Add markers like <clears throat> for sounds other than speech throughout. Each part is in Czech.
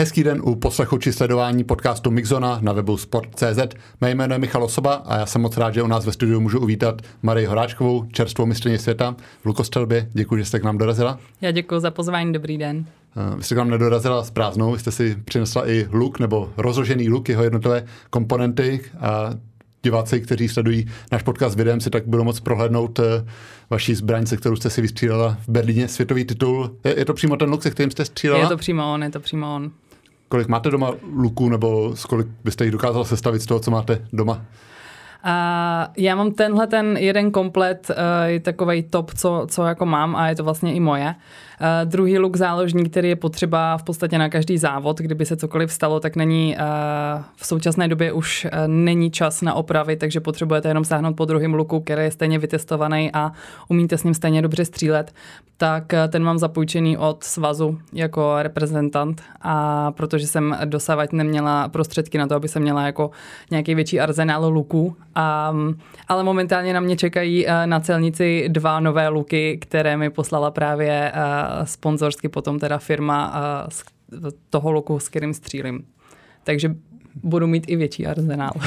Hezký den u poslechu či sledování podcastu Mixona na webu sport.cz. Mé jméno je Michal Osoba a já jsem moc rád, že u nás ve studiu můžu uvítat Marii Horáčkovou, čerstvou mistrně světa v lukostelbě. Děkuji, že jste k nám dorazila. Já děkuji za pozvání, dobrý den. Eh, vy jste k nám nedorazila s prázdnou, vy jste si přinesla i luk nebo rozložený luk, jeho jednotlivé komponenty a diváci, kteří sledují náš podcast videem, si tak budou moct prohlédnout uh, vaší zbraň, se kterou jste si vystřídala v Berlíně světový titul. Je, je to přímo ten luk, se kterým jste střílela? Je to přímo on, je to přímo on. Kolik máte doma luků, nebo z kolik byste jich dokázal sestavit z toho, co máte doma? A já mám tenhle ten jeden komplet, uh, je takový top, co, co jako mám a je to vlastně i moje. Druhý luk záložní, který je potřeba v podstatě na každý závod, kdyby se cokoliv stalo, tak není uh, v současné době už uh, není čas na opravy, takže potřebujete jenom sáhnout po druhém luku, který je stejně vytestovaný a umíte s ním stejně dobře střílet. Tak ten mám zapůjčený od svazu jako reprezentant a protože jsem dosavať neměla prostředky na to, aby se měla jako nějaký větší arzenál luků, a, ale momentálně na mě čekají na celnici dva nové luky, které mi poslala právě sponzorsky potom teda firma z toho luku, s kterým střílím. Takže budu mít i větší arzenál. <laughs>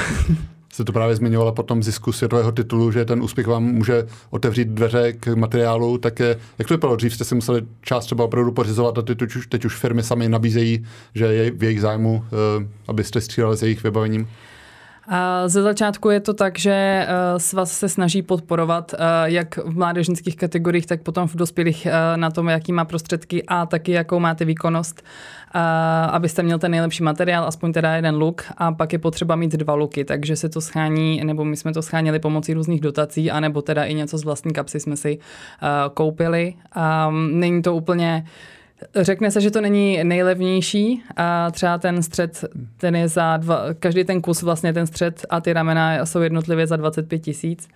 Jste to právě zmiňovala po tom zisku světového titulu, že ten úspěch vám může otevřít dveře k materiálu, tak jak to vypadalo? Dřív jste si museli část třeba opravdu pořizovat a teď už, teď už firmy sami nabízejí, že je v jejich zájmu, eh, abyste stříleli s jejich vybavením? A ze začátku je to tak, že eh, svaz se snaží podporovat eh, jak v mládežnických kategoriích, tak potom v dospělých eh, na tom, jaký má prostředky a taky jakou máte výkonnost, abyste měl ten nejlepší materiál, aspoň teda jeden luk a pak je potřeba mít dva luky, takže se to schání, nebo my jsme to scháněli pomocí různých dotací, anebo teda i něco z vlastní kapsy jsme si koupili. A není to úplně Řekne se, že to není nejlevnější a třeba ten střed, ten je za dva, každý ten kus vlastně ten střed a ty ramena jsou jednotlivě za 25 tisíc,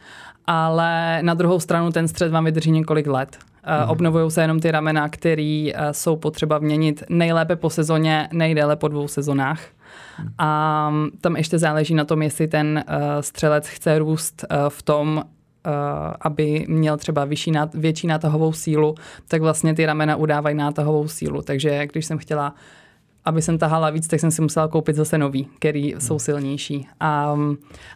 ale na druhou stranu ten střed vám vydrží několik let. Mm. Obnovují se jenom ty ramena, které jsou potřeba měnit nejlépe po sezóně, nejdéle po dvou sezonách. Mhm. A tam ještě záleží na tom, jestli ten střelec chce růst v tom, aby měl třeba vyšší, větší nátahovou sílu, tak vlastně ty ramena udávají nátahovou sílu. Takže když jsem chtěla aby jsem tahala víc, tak jsem si musela koupit zase nový, který hmm. jsou silnější. A,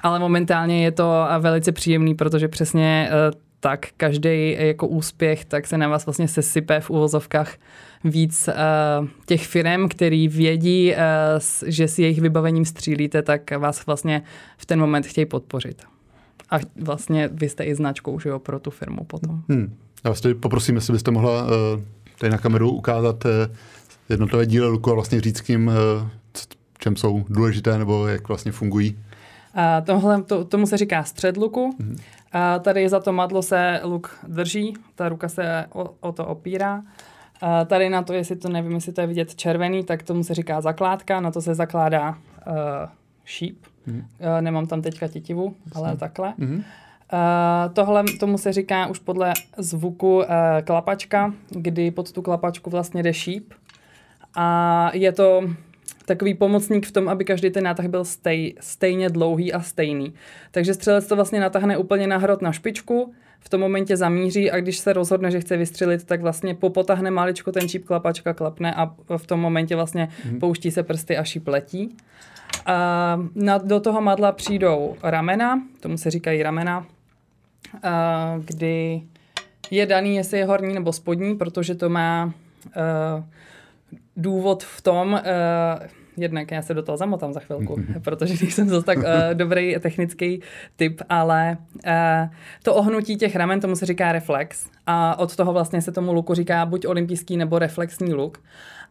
ale momentálně je to velice příjemný, protože přesně eh, tak každý jako úspěch, tak se na vás vlastně sesype v uvozovkách víc uh, těch firm, který vědí, uh, že si jejich vybavením střílíte, tak vás vlastně v ten moment chtějí podpořit. A vlastně vy jste i značkou že jo, pro tu firmu potom. Hmm. Já vás tedy poprosím, jestli byste mohla uh, tady na kameru ukázat uh, jednotlivé díly luku a vlastně říct kým, uh, čem jsou důležité nebo jak vlastně fungují. A tohle, to, tomu se říká střed luku. Hmm. A tady za to madlo se luk drží, ta ruka se o, o to opírá. A tady na to, jestli to nevím, jestli to je vidět červený, tak tomu se říká zakládka, na to se zakládá uh, šíp. Mm. Nemám tam teďka tětivu, ale takhle. Mm. Uh, tohle tomu se říká už podle zvuku uh, klapačka, kdy pod tu klapačku vlastně jde šíp. A je to takový pomocník v tom, aby každý ten nátah byl stej, stejně dlouhý a stejný. Takže střelec to vlastně natáhne úplně na hrot na špičku, v tom momentě zamíří a když se rozhodne, že chce vystřelit, tak vlastně popotahne maličko ten číp klapačka klapne a v tom momentě vlastně mm. pouští se prsty a šíp letí. A na, do toho madla přijdou ramena, tomu se říkají ramena, a, kdy je daný, jestli je horní nebo spodní, protože to má uh, důvod v tom, uh, jednak já se do toho zamotám za chvilku, <laughs> protože jsem zase tak uh, <laughs> dobrý technický typ, ale uh, to ohnutí těch ramen, tomu se říká reflex a od toho vlastně se tomu luku říká buď olympijský nebo reflexní luk.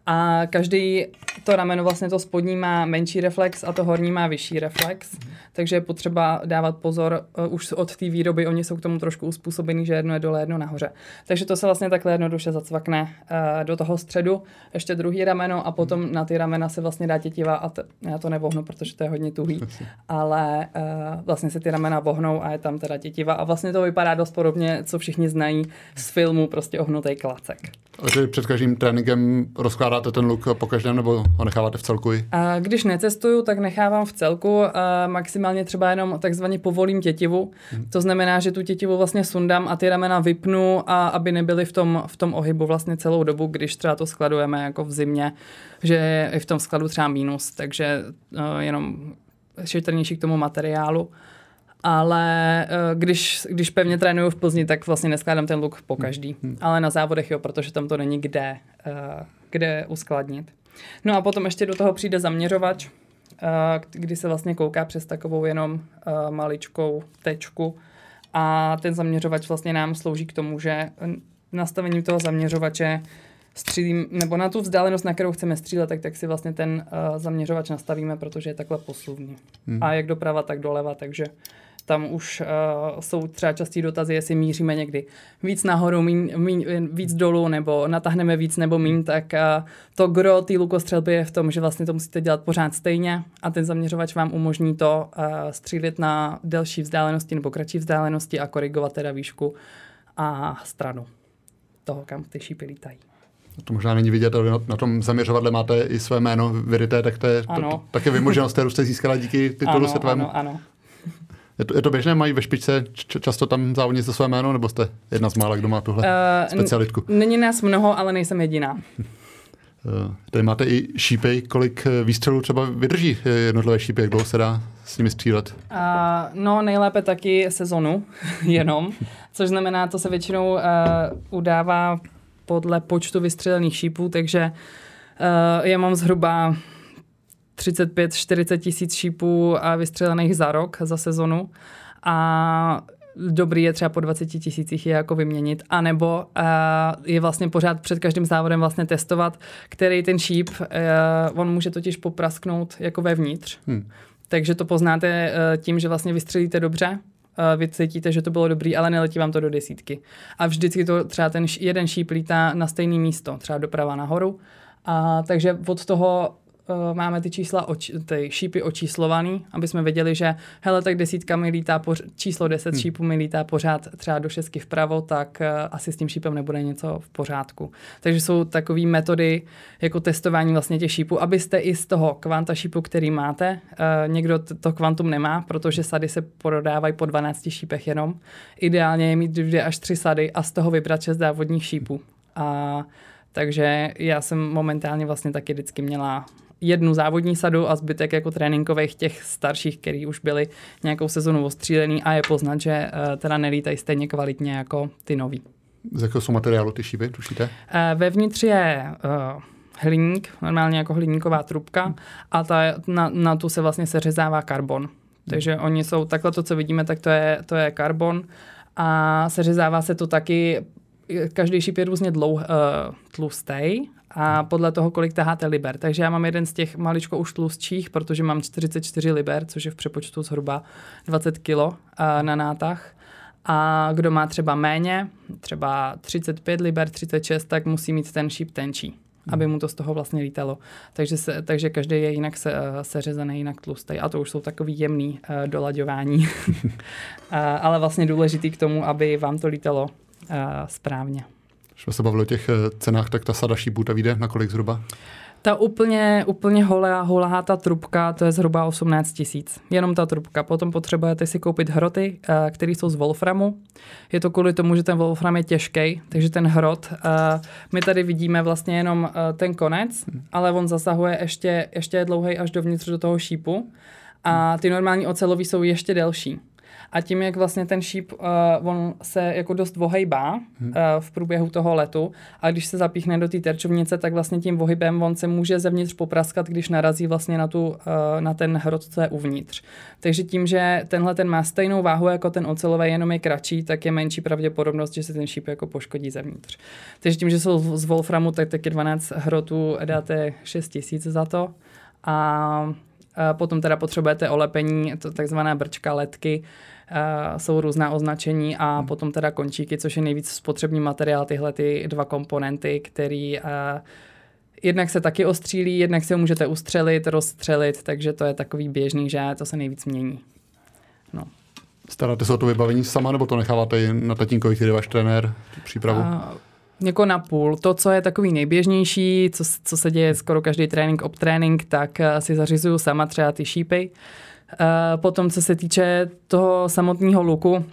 A každý to rameno, vlastně to spodní má menší reflex a to horní má vyšší reflex. Mm. Takže je potřeba dávat pozor uh, už od té výroby, oni jsou k tomu trošku uspůsobení, že jedno je dole, jedno nahoře. Takže to se vlastně takhle jednoduše zacvakne uh, do toho středu, ještě druhý rameno a potom mm. na ty ramena se vlastně dá tětiva a t- já to nevohnu, protože to je hodně tuhý, <laughs> ale uh, vlastně se ty ramena vohnou a je tam teda tětiva a vlastně to vypadá dost podobně, co všichni znají z filmu, prostě ohnutý klacek. Takže před každým tréninkem rozkládáte ten luk po každém nebo ho necháváte v celku? A když necestuju, tak nechávám v celku. A maximálně třeba jenom takzvaně povolím tětivu. Hmm. To znamená, že tu tětivu vlastně sundám a ty ramena vypnu, a aby nebyly v tom, v tom ohybu vlastně celou dobu, když třeba to skladujeme jako v zimě, že je v tom skladu třeba mínus, takže uh, jenom šetrnější k tomu materiálu ale uh, když, když pevně trénuju v Plzni, tak vlastně neskládám ten luk po každý. Hmm. Ale na závodech jo, protože tam to není kde, uh, kde uskladnit. No a potom ještě do toho přijde zaměřovač, uh, kdy se vlastně kouká přes takovou jenom maličkou tečku a ten zaměřovač vlastně nám slouží k tomu, že nastavením toho zaměřovače střílím, nebo na tu vzdálenost, na kterou chceme střílet, tak, tak si vlastně ten uh, zaměřovač nastavíme, protože je takhle posuvný. Hmm. A jak doprava, tak doleva, takže tam už uh, jsou třeba častý dotazy, jestli míříme někdy víc nahoru, míň, míň, víc dolů, nebo natáhneme víc nebo míň, tak uh, to gro té lukostřelby je v tom, že vlastně to musíte dělat pořád stejně a ten zaměřovač vám umožní to uh, střílet na delší vzdálenosti nebo kratší vzdálenosti a korigovat teda výšku a stranu toho, kam ty šípy lítají. To možná není vidět, ale na tom zaměřovadle máte i své jméno vyryté, tak to je to, také vymoženost, kterou jste získala díky titulu ano, světovému. Ano, ano. Je to, je to běžné, mají ve špičce č- často tam závodnice své jméno, nebo jste jedna z mála, kdo má tuhle uh, specialitku? N- není nás mnoho, ale nejsem jediná. Uh, tady máte i šípy, kolik eh, výstřelů třeba vydrží jednotlivé šípy, jak dlouho se dá s nimi střílet? Uh, no nejlépe taky sezonu <laughs> jenom, což znamená, to se většinou uh, udává podle počtu vystřelených šípů, takže uh, já mám zhruba 35-40 tisíc šípů vystřelených za rok, za sezonu. A dobrý je třeba po 20 tisících je jako vyměnit, anebo uh, je vlastně pořád před každým závodem vlastně testovat, který ten šíp, uh, on může totiž poprasknout jako vevnitř. Hmm. Takže to poznáte uh, tím, že vlastně vystřelíte dobře, vy cítíte, že to bylo dobrý, ale neletí vám to do desítky. A vždycky to třeba ten jeden šíp lítá na stejné místo, třeba doprava nahoru. A takže od toho máme ty čísla, oči, ty šípy očíslovaný, aby jsme věděli, že hele, tak desítka mi lítá, poř- číslo 10 hmm. šípů mi lítá pořád třeba do šestky vpravo, tak uh, asi s tím šípem nebude něco v pořádku. Takže jsou takové metody jako testování vlastně těch šípů, abyste i z toho kvanta šípu, který máte, uh, někdo t- to kvantum nemá, protože sady se prodávají po 12 šípech jenom. Ideálně je mít dvě až tři sady a z toho vybrat šest závodních šípů. A takže já jsem momentálně vlastně taky vždycky měla jednu závodní sadu a zbytek jako tréninkových těch starších, který už byli nějakou sezonu ostřílený a je poznat, že uh, teda nelítají stejně kvalitně jako ty nový. Z jakého jsou materiálu ty šípy, tušíte? Uh, vevnitř je uh, hliník, normálně jako hliníková trubka a ta, na, na tu se vlastně seřezává karbon. Takže oni jsou, takhle to, co vidíme, tak to je, to je karbon a seřezává se to taky, každý šíp je různě dlouh, uh, tlustý a podle toho, kolik taháte liber. Takže já mám jeden z těch maličko už tlustších, protože mám 44 liber, což je v přepočtu zhruba 20 kg na nátah. A kdo má třeba méně, třeba 35 liber, 36, tak musí mít ten šíp tenčí, hmm. aby mu to z toho vlastně lítalo. Takže, se, takže každý je jinak se, seřezaný, jinak tlustý. A to už jsou takový jemný uh, dolaďování. uh, <laughs> ale vlastně důležitý k tomu, aby vám to lítalo uh, správně. Když jsme se bavili o těch eh, cenách, tak ta sada šípů, ta vyjde na kolik zhruba? Ta úplně, úplně holá, holá ta trubka, to je zhruba 18 tisíc. Jenom ta trubka. Potom potřebujete si koupit hroty, eh, které jsou z Wolframu. Je to kvůli tomu, že ten Wolfram je těžký, takže ten hrot, eh, my tady vidíme vlastně jenom ten konec, ale on zasahuje ještě, ještě dlouhý až dovnitř do toho šípu. A ty normální ocelový jsou ještě delší. A tím, jak vlastně ten šíp, uh, on se jako dost vohejbá hmm. uh, v průběhu toho letu a když se zapíchne do té terčovnice, tak vlastně tím vohybem on se může zevnitř popraskat, když narazí vlastně na, tu, uh, na ten hrot, co je uvnitř. Takže tím, že tenhle ten má stejnou váhu jako ten ocelový, jenom je kratší, tak je menší pravděpodobnost, že se ten šíp jako poškodí zevnitř. Takže tím, že jsou z Wolframu, tak taky 12 hrotů dáte 6 tisíc za to. A Potom teda potřebujete olepení, to takzvaná brčka, letky, jsou různá označení a hmm. potom teda končíky, což je nejvíc spotřební materiál, tyhle ty dva komponenty, který jednak se taky ostřílí, jednak se ho můžete ustřelit, rozstřelit, takže to je takový běžný, že to se nejvíc mění. No. Staráte se o to vybavení sama, nebo to necháváte na tatínkovi, který je váš trenér, přípravu? A, jako na půl. To, co je takový nejběžnější, co, co se děje skoro každý trénink, op trénink, tak uh, si zařizuju sama třeba ty šípy. Uh, potom, co se týče toho samotného luku,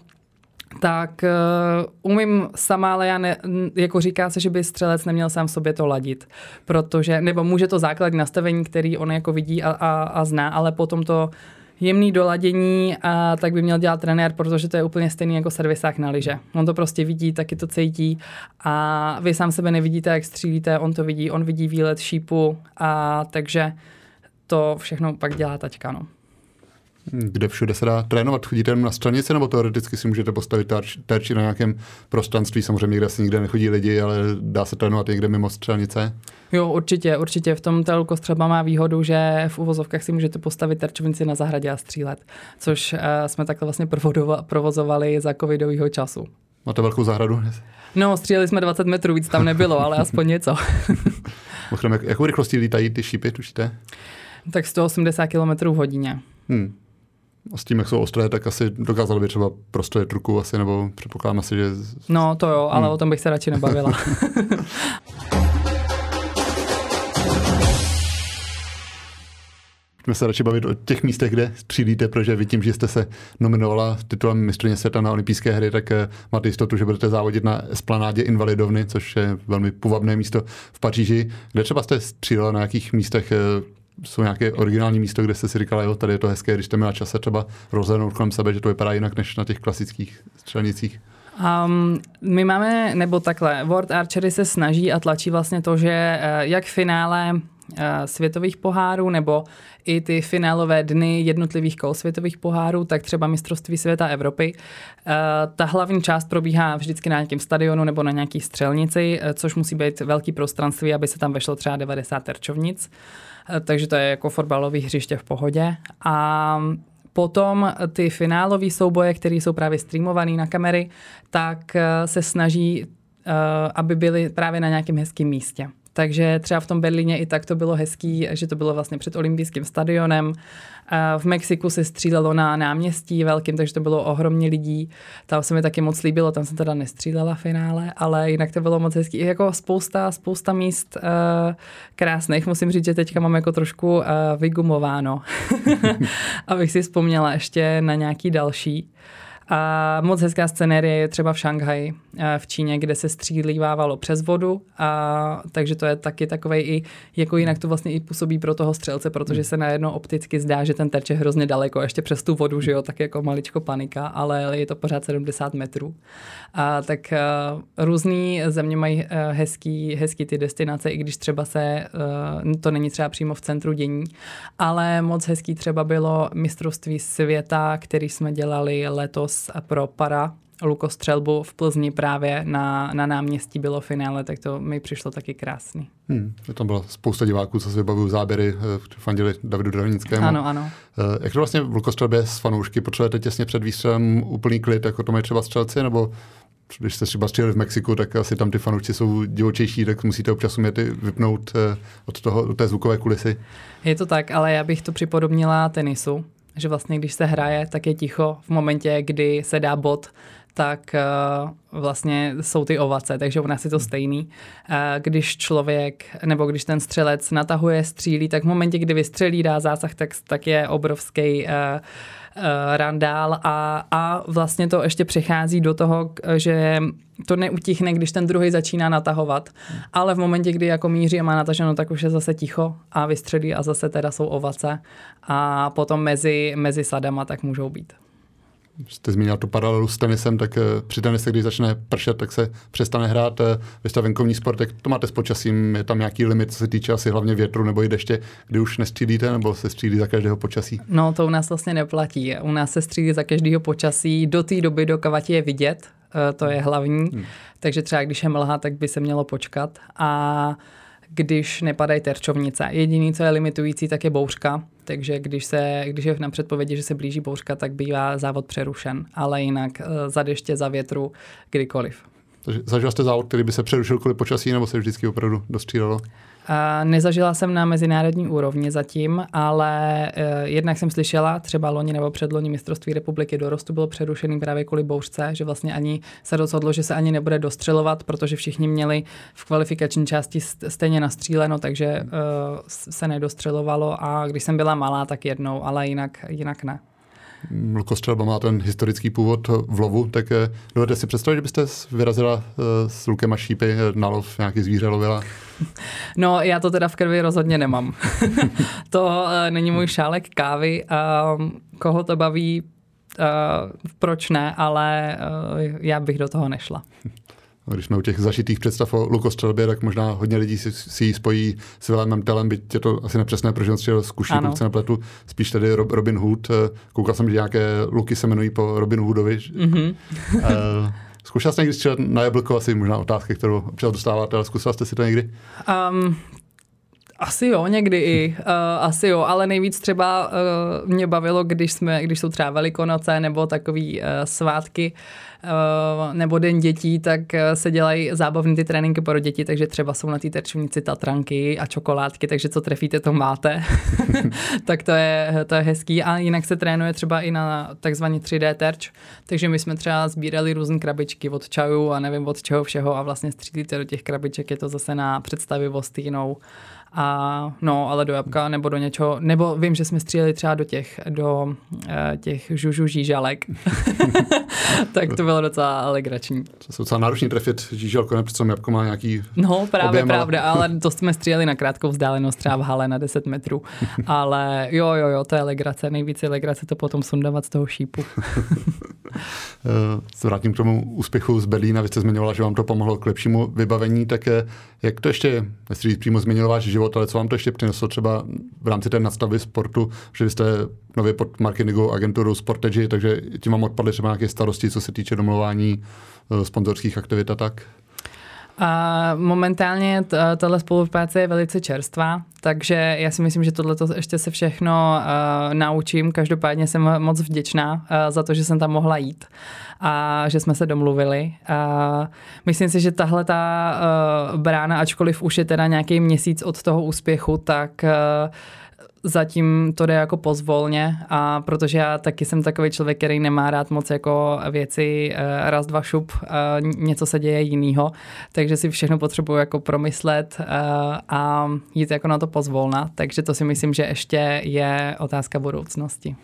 tak uh, umím sama, ale já ne, jako říká se, že by střelec neměl sám v sobě to ladit, protože, nebo může to základní nastavení, který on jako vidí a, a, a zná, ale potom to jemný doladění, a tak by měl dělat trenér, protože to je úplně stejný jako servisák na liže. On to prostě vidí, taky to cítí a vy sám sebe nevidíte, jak střílíte, on to vidí, on vidí výlet šípu a takže to všechno pak dělá taťka. No. Kde všude se dá trénovat? Chodíte jenom na střelnici nebo teoreticky si můžete postavit terč, terči na nějakém prostranství? Samozřejmě, kde asi nikde nechodí lidi, ale dá se trénovat někde mimo střelnice? Jo, určitě, určitě. V tom telko třeba má výhodu, že v uvozovkách si můžete postavit terčovnici na zahradě a střílet, což uh, jsme takhle vlastně provozovali za covidového času. Máte velkou zahradu? No, stříleli jsme 20 metrů, víc tam nebylo, ale <laughs> aspoň něco. <laughs> jak, jakou rychlostí lítají ty šípy, tušíte? Tak 180 km v hodině. Hmm. A s tím, jak jsou ostré, tak asi dokázali by třeba prostě ruku asi, nebo předpokládám asi, že... No to jo, ale hmm. o tom bych se radši nebavila. <laughs> Pojďme se radši bavit o těch místech, kde střílíte, protože vy tím, že jste se nominovala titulem mistrně světa na olympijské hry, tak eh, máte jistotu, že budete závodit na esplanádě Invalidovny, což je velmi půvabné místo v Paříži. Kde třeba jste střílela na jakých místech eh, jsou nějaké originální místo, kde jste si říkala, jo, tady je to hezké, když jste měla čase třeba rozhlednout kolem sebe, že to vypadá jinak než na těch klasických střelnicích? Um, my máme, nebo takhle, World Archery se snaží a tlačí vlastně to, že uh, jak v finále uh, světových pohárů nebo i ty finálové dny jednotlivých kol světových pohárů, tak třeba mistrovství světa Evropy. Uh, ta hlavní část probíhá vždycky na nějakém stadionu nebo na nějaký střelnici, což musí být velký prostranství, aby se tam vešlo třeba 90 terčovnic. Takže to je jako fotbalové hřiště v pohodě. A Potom ty finálové souboje, které jsou právě streamované na kamery, tak eh, se snaží, eh, aby byly právě na nějakém hezkém místě. Takže třeba v tom Berlíně i tak to bylo hezký, že to bylo vlastně před olympijským stadionem. V Mexiku se střílelo na náměstí velkým, takže to bylo ohromně lidí. Tam se mi taky moc líbilo, tam jsem teda nestřílela v finále, ale jinak to bylo moc hezký. I jako spousta, spousta míst uh, krásných. Musím říct, že teďka mám jako trošku uh, vygumováno, <laughs> abych si vzpomněla ještě na nějaký další. A moc hezká scenérie je třeba v Šanghaji, eh, v Číně, kde se střílívávalo přes vodu, a takže to je taky takový i, jako jinak to vlastně i působí pro toho střelce, protože se najednou opticky zdá, že ten terč je hrozně daleko, ještě přes tu vodu, že jo, tak jako maličko panika, ale je to pořád 70 metrů. A tak uh, různý země mají uh, hezký, hezký ty destinace, i když třeba se, to není třeba přímo v centru dění, ale moc hezký třeba bylo mistrovství světa, který jsme dělali letos pro para lukostřelbu v Plzni právě na, na náměstí bylo finále, tak to mi přišlo taky krásný. Hmm, tam byla spousta diváků, co si vybavují záběry, eh, fandili Davidu Dravnickému. Ano, ano. Eh, jak to vlastně v lukostřelbě s fanoušky? Potřebujete těsně před výstřelem úplný klid, jako to mají třeba střelci, nebo když jste třeba stříleli v Mexiku, tak asi tam ty fanoušci jsou divočejší, tak musíte občas umět vypnout eh, od, toho, od té zvukové kulisy. Je to tak, ale já bych to připodobnila tenisu, že vlastně když se hraje, tak je ticho v momentě, kdy se dá bod, tak uh, vlastně jsou ty ovace, takže u nás je to stejný. Uh, když člověk, nebo když ten střelec natahuje, střílí, tak v momentě, kdy vystřelí, dá zásah, tak, tak je obrovský uh, randál a, a vlastně to ještě přechází do toho, že to neutichne, když ten druhý začíná natahovat, ale v momentě, kdy jako míří a má nataženo, tak už je zase ticho a vystřelí a zase teda jsou ovace a potom mezi, mezi sadama tak můžou být. Jste zmínil tu paralelu s tenisem, tak při tenise, když začne pršet, tak se přestane hrát. Vy jste venkovní sport, jak to máte s počasím? Je tam nějaký limit, co se týče asi hlavně větru nebo i deště, kdy už nestřílíte, nebo se střílí za každého počasí? No, to u nás vlastně neplatí. U nás se střílí za každého počasí do té doby, do kavati je vidět, to je hlavní. Hmm. Takže třeba když je mlha, tak by se mělo počkat. A když nepadají terčovnice. Jediný, co je limitující, tak je bouřka, takže když, se, když je na předpovědi, že se blíží bouřka, tak bývá závod přerušen, ale jinak eh, za deště, za větru, kdykoliv. Takže zažil jste závod, který by se přerušil kvůli počasí, nebo se vždycky opravdu dostřílelo? Nezažila jsem na mezinárodní úrovni zatím, ale eh, jednak jsem slyšela, třeba loni nebo předloni mistrovství republiky dorostu bylo přerušený právě kvůli bouřce, že vlastně ani se rozhodlo, že se ani nebude dostřelovat, protože všichni měli v kvalifikační části stejně nastříleno, takže eh, se nedostřelovalo a když jsem byla malá, tak jednou, ale jinak, jinak ne. Lukostřelba má ten historický původ v lovu, tak eh, dovedete si představit, že byste vyrazila s lukem a šípy na lov, nějaký zvíře lovila? <laughs> No, já to teda v krvi rozhodně nemám. <laughs> to není můj šálek kávy. Uh, koho to baví, proč ne, ale já bych do toho nešla. Když jsme u těch zažitých představ o lukostřelbě, tak možná hodně lidí si, si ji spojí s Vilémem Telem, byť je to asi nepřesné, protože on střelil z kuší, pokud se nepletu, spíš tedy Robin Hood. Koukal jsem, že nějaké luky se jmenují po Robin Hoodovi. <laughs> Mm-hmm. uh, Zkoušela jste někdy střílet na jablko? Asi možná otázka, kterou občas dostáváte, ale zkusila jste si to někdy? Um, asi jo, někdy i. Uh, asi jo, ale nejvíc třeba uh, mě bavilo, když, jsme, když jsou třeba velikonoce nebo takový uh, svátky, uh, nebo den dětí, tak uh, se dělají zábavné ty tréninky pro děti, takže třeba jsou na té terčovnici tatranky a čokoládky, takže co trefíte, to máte. <laughs> tak to je, to je hezký. A jinak se trénuje třeba i na takzvaný 3D terč, takže my jsme třeba sbírali různé krabičky od čaju a nevím od čeho všeho a vlastně střílíte do těch krabiček, je to zase na představivost jinou. A no, ale do jabka nebo do něčeho, nebo vím, že jsme stříleli třeba do těch, do uh, těch žužu žížalek. <laughs> tak to bylo docela legrační. To se docela náročný trefit žížalko, ne, protože jabko má nějaký No, právě objem, pravda, ale... ale to jsme stříleli na krátkou vzdálenost, třeba v hale na 10 metrů. ale jo, jo, jo, to je legrace, nejvíce legrace to potom sundávat z toho šípu. <laughs> Eh, vrátím k tomu úspěchu z Berlína. Vy jste zmiňovala, že vám to pomohlo k lepšímu vybavení, tak eh, jak to ještě, nechci přímo změnilo váš život, ale co vám to ještě přineslo třeba v rámci té nastavby sportu, že vy jste nově pod marketingovou agenturu Sportage, takže tím vám odpadly třeba nějaké starosti, co se týče domluvání eh, sponzorských aktivit a tak? A momentálně tahle spolupráce je velice čerstvá, takže já si myslím, že tohle ještě se všechno uh, naučím. Každopádně jsem moc vděčná uh, za to, že jsem tam mohla jít a že jsme se domluvili. Uh, myslím si, že tahle ta uh, brána, ačkoliv už je teda nějaký měsíc od toho úspěchu, tak uh, zatím to jde jako pozvolně a protože já taky jsem takový člověk, který nemá rád moc jako věci eh, raz, dva šup, eh, něco se děje jinýho, takže si všechno potřebuji jako promyslet eh, a jít jako na to pozvolna, takže to si myslím, že ještě je otázka budoucnosti.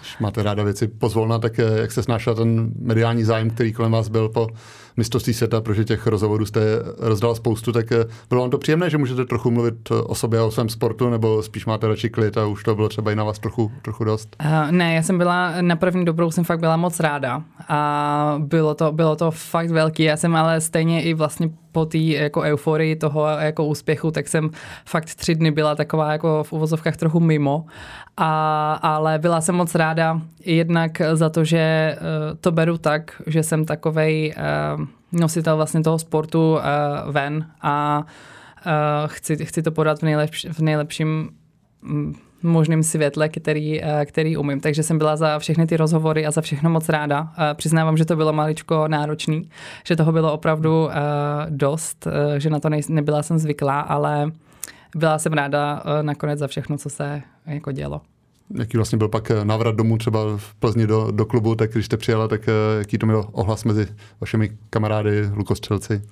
Když máte ráda věci pozvolna, tak jak se snášel ten mediální zájem, který kolem vás byl po mistrovství světa, protože těch rozhovorů jste rozdal spoustu, tak eh, bylo vám to příjemné, že můžete trochu mluvit eh, o sobě a o svém sportu, nebo spíš máte radši klid a už to bylo třeba i na vás trochu, trochu dost? Uh, ne, já jsem byla, na první dobrou jsem fakt byla moc ráda a bylo to, bylo to fakt velký, já jsem ale stejně i vlastně po té jako euforii toho jako úspěchu, tak jsem fakt tři dny byla taková jako v uvozovkách trochu mimo, a, ale byla jsem moc ráda jednak za to, že to beru tak, že jsem takovej nositel vlastně toho sportu uh, ven a uh, chci, chci to podat v, nejlepš, v nejlepším mm, možným světle, který, uh, který umím. Takže jsem byla za všechny ty rozhovory a za všechno moc ráda. Přiznávám, že to bylo maličko náročný, že toho bylo opravdu dost, že na to nebyla jsem zvyklá, ale byla jsem ráda nakonec za všechno, co se jako dělo jaký vlastně byl pak eh, návrat domů třeba v Plzni do, do klubu, tak když jste přijela, tak eh, jaký to mělo ohlas mezi vašimi kamarády, lukostřelci?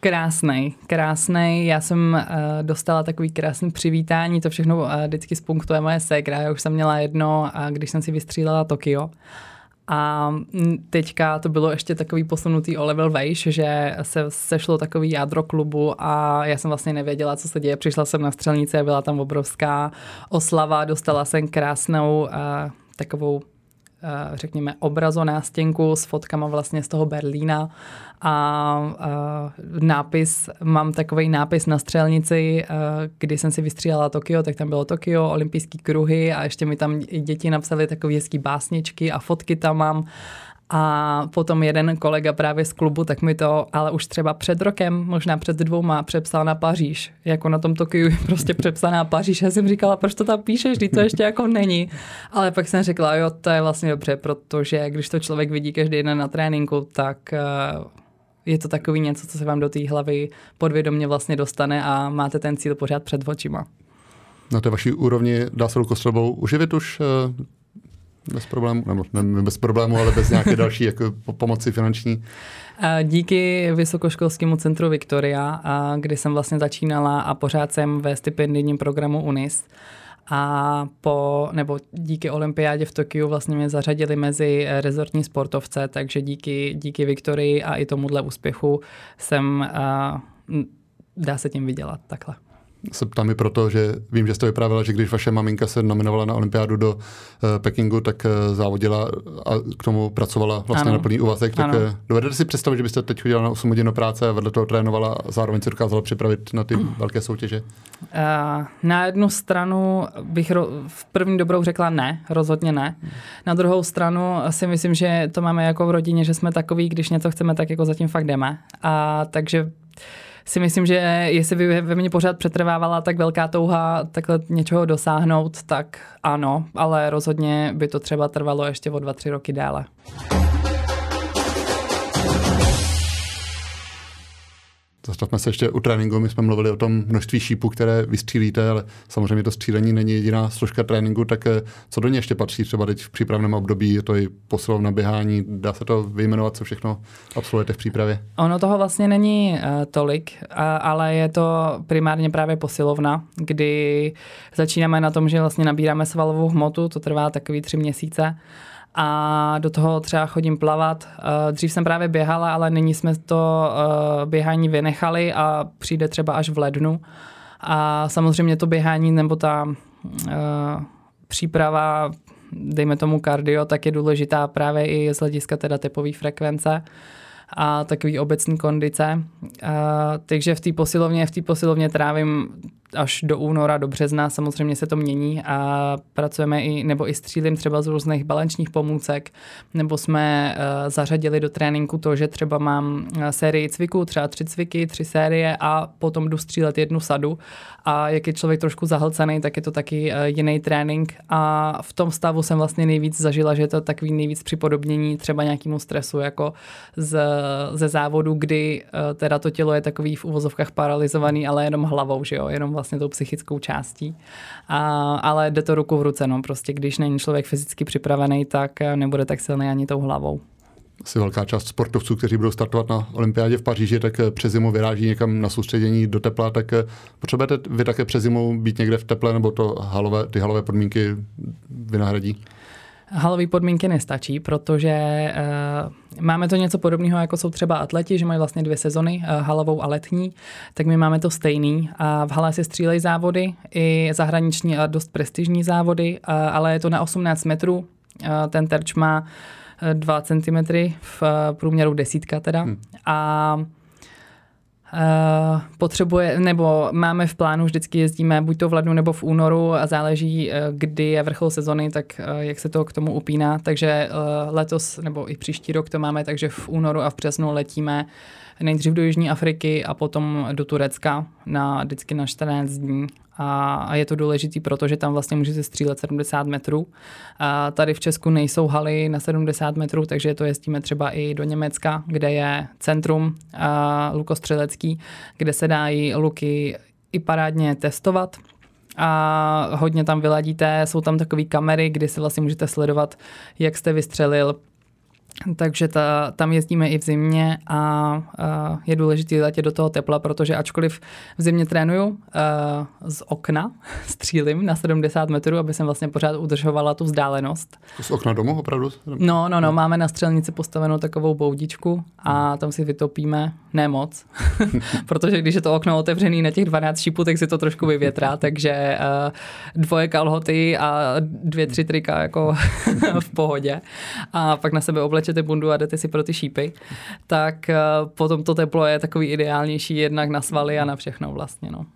Krásný, krásný. Já jsem uh, dostala takový krásný přivítání, to všechno uh, vždycky spunktuje moje ségra. Já už jsem měla jedno, uh, když jsem si vystřílela Tokio. A teďka to bylo ještě takový posunutý o level vejš, že se sešlo takový jádro klubu a já jsem vlastně nevěděla, co se děje. Přišla jsem na střelnici a byla tam obrovská oslava, dostala jsem krásnou uh, takovou řekněme, obrazonástěnku s fotkama vlastně z toho Berlína. A nápis, mám takový nápis na střelnici, kdy jsem si vystřílela Tokio, tak tam bylo Tokio, olympijský kruhy a ještě mi tam děti napsali takové hezký básničky a fotky tam mám a potom jeden kolega právě z klubu, tak mi to, ale už třeba před rokem, možná před dvouma, přepsal na Paříž. Jako na tom Tokiu prostě přepsaná Paříž. Já jsem říkala, proč to tam píšeš, když to ještě jako není. Ale pak jsem řekla, jo, to je vlastně dobře, protože když to člověk vidí každý den na tréninku, tak eh, je to takový něco, co se vám do té hlavy podvědomě vlastně dostane a máte ten cíl pořád před očima. Na té vaší úrovni dá se Lukostřelbou uživit už eh, bez problému, nebo ne bez problému, ale bez nějaké <laughs> další jako pomoci finanční? Díky Vysokoškolskému centru Viktoria, kdy jsem vlastně začínala a pořád jsem ve stipendijním programu UNIS. A po, nebo díky olympiádě v Tokiu vlastně mě zařadili mezi rezortní sportovce, takže díky, díky Viktorii a i tomuhle úspěchu jsem, dá se tím vydělat takhle se ptám i proto, že vím, že jste vyprávěla, že když vaše maminka se nominovala na olympiádu do uh, Pekingu, tak uh, závodila a k tomu pracovala vlastně ano. na plný úvazek. Tak uh, dovedete si představit, že byste teď chodila na 8 hodin práce a vedle toho trénovala a zároveň se dokázala připravit na ty <clears throat> velké soutěže? Uh, na jednu stranu bych ro- v první dobrou řekla ne, rozhodně ne. Na druhou stranu si myslím, že to máme jako v rodině, že jsme takový, když něco chceme, tak jako zatím fakt jdeme. A takže si myslím, že jestli by ve mně pořád přetrvávala tak velká touha takhle něčeho dosáhnout, tak ano, ale rozhodně by to třeba trvalo ještě o dva, tři roky déle. Zastavme se ještě u tréninku. My jsme mluvili o tom množství šípů, které vystřílíte, ale samozřejmě to střílení není jediná složka tréninku, tak eh, co do něj ještě patří třeba teď v přípravném období? Je to i běhání, dá se to vyjmenovat, co všechno absolvujete v přípravě? Ono toho vlastně není uh, tolik, uh, ale je to primárně právě posilovna, kdy začínáme na tom, že vlastně nabíráme svalovou hmotu, to trvá takový tři měsíce a do toho třeba chodím plavat. Eh, dřív jsem právě běhala, ale nyní jsme to eh, běhání vynechali a přijde třeba až v lednu. A samozřejmě to běhání nebo ta eh, příprava, dejme tomu kardio, tak je důležitá právě i z hlediska teda tepové frekvence a takový obecný kondice. Takže v té posilovně, v té posilovně trávím až do února, do března, samozřejmě se to mění a pracujeme i, nebo i střílím třeba z různých balančních pomůcek, nebo jsme uh, zařadili do tréninku to, že třeba mám uh, sérii cviků, třeba tři cviky, tři série a potom jdu střílet jednu sadu. A jak je člověk trošku zahlcený, tak je to taky uh, jiný trénink. A v tom stavu jsem vlastně nejvíc zažila, že je to takový nejvíc připodobnění třeba nějakému stresu jako z, ze závodu, kdy uh, teda to tělo je takový v uvozovkách paralizovaný, ale jenom hlavou, že jo, jenom vlastně tou psychickou částí. A, ale jde to ruku v ruce, no, prostě když není člověk fyzicky připravený, tak nebude tak silný ani tou hlavou asi velká část sportovců, kteří budou startovat na olympiádě v Paříži, tak přes zimu vyráží někam na soustředění do tepla, tak potřebujete vy také přes zimu být někde v teple, nebo to halové, ty halové podmínky vynahradí? Halové podmínky nestačí, protože uh, máme to něco podobného, jako jsou třeba atleti, že mají vlastně dvě sezony, uh, halovou a letní, tak my máme to stejný. A v hale se střílejí závody, i zahraniční a dost prestižní závody, uh, ale je to na 18 metrů. Uh, ten terč má 2 cm v průměru desítka teda. Hmm. A Uh, potřebuje, nebo máme v plánu, vždycky jezdíme buď to v lednu nebo v únoru a záleží, uh, kdy je vrchol sezony, tak uh, jak se to k tomu upíná. Takže letos nebo i příští rok to máme, takže v únoru a v březnu letíme nejdřív do Jižní Afriky a potom do Turecka na vždycky na 14 dní. A, a je to důležité, protože tam vlastně můžete střílet 70 metrů. A tady v Česku nejsou haly na 70 metrů, takže to jezdíme třeba i do Německa, kde je centrum a, lukostřelecký, kde se dají luky i parádně testovat a hodně tam vyladíte, jsou tam takové kamery, kdy si vlastně můžete sledovat, jak jste vystřelil, takže ta, tam jezdíme i v zimě a, a je důležité letět do toho tepla, protože ačkoliv v zimě trénuju a, z okna, <laughs> střílim na 70 metrů, aby jsem vlastně pořád udržovala tu vzdálenost. Z okna domu opravdu? No, no, no, máme na střelnici postavenou takovou boudičku a tam si vytopíme, ne moc, <laughs> protože když je to okno otevřený na těch 12 šípů, tak si to trošku vyvětrá, <laughs> takže uh, dvoje kalhoty a dvě, tři trika jako v pohodě a pak na sebe oblečete bundu a jdete si pro ty šípy, tak uh, potom to teplo je takový ideálnější jednak na svaly a na všechno vlastně, no.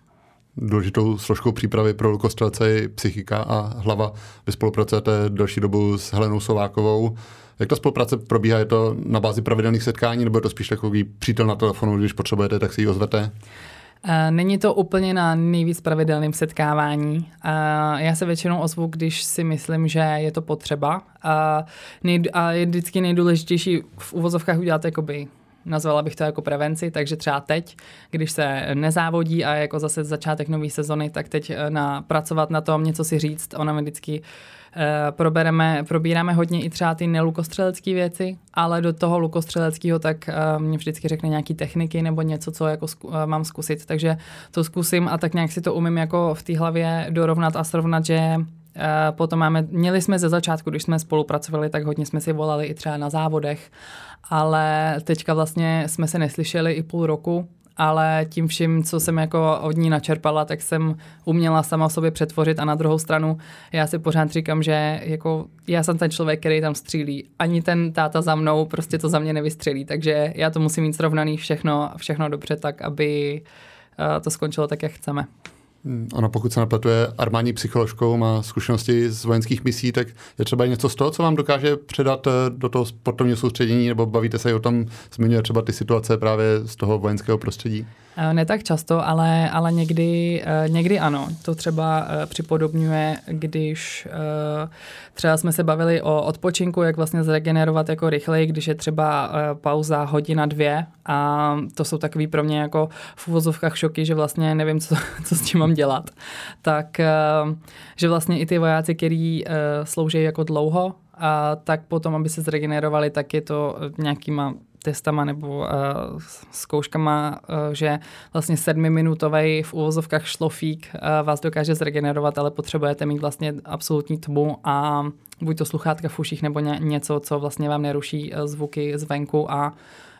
Důležitou složkou přípravy pro lukostřelce je psychika a hlava. Vy spolupracujete další dobu s Helenou Sovákovou. Jak ta spolupráce probíhá? Je to na bázi pravidelných setkání nebo je to spíš takový přítel na telefonu, když potřebujete, tak si ji ozvete? Není to úplně na nejvíc pravidelném setkávání. Já se většinou ozvu, když si myslím, že je to potřeba. A je vždycky nejdůležitější v uvozovkách udělat jakoby nazvala bych to jako prevenci, takže třeba teď, když se nezávodí a jako zase začátek nové sezony, tak teď e, na, pracovat na tom, něco si říct, ona mi vždycky Uh, probereme, probíráme hodně i třeba ty nelukostřelecké věci, ale do toho lukostřeleckého tak uh, mě vždycky řekne nějaký techniky nebo něco, co jako zku, mám zkusit. Takže to zkusím a tak nějak si to umím jako v té hlavě dorovnat a srovnat, že Potom máme, měli jsme ze začátku, když jsme spolupracovali, tak hodně jsme si volali i třeba na závodech, ale teďka vlastně jsme se neslyšeli i půl roku, ale tím vším, co jsem jako od ní načerpala, tak jsem uměla sama sobě přetvořit a na druhou stranu já si pořád říkám, že jako já jsem ten člověk, který tam střílí. Ani ten táta za mnou prostě to za mě nevystřelí, takže já to musím mít srovnaný všechno, všechno dobře tak, aby eh, to skončilo tak, jak chceme. Hmm, ona pokud se napletuje armádní psycholožkou, má zkušenosti z vojenských misí, tak je třeba něco z toho, co vám dokáže předat eh, do toho sportovního soustředění, nebo bavíte se i o tom, zmiňuje třeba ty situace právě z toho vojenského prostředí? Eh, ne tak často, ale, ale někdy, eh, někdy ano. To třeba připodobňuje, když třeba jsme se bavili o odpočinku, jak vlastně zregenerovat jako rychleji, když je třeba pauza hodina, dvě a to jsou takový pro mě jako v uvozovkách šoky, že vlastně nevím, co, <laughs> co s tím mám dělat. Tak, že vlastně i ty vojáci, kteří slouží jako dlouho, a tak potom, aby se zregenerovali, tak je to nějakýma testama nebo uh, zkouškama, uh, že vlastně sedmiminutový v úvozovkách šlofík uh, vás dokáže zregenerovat, ale potřebujete mít vlastně absolutní tmu a buď to sluchátka v uších nebo ně, něco, co vlastně vám neruší uh, zvuky zvenku a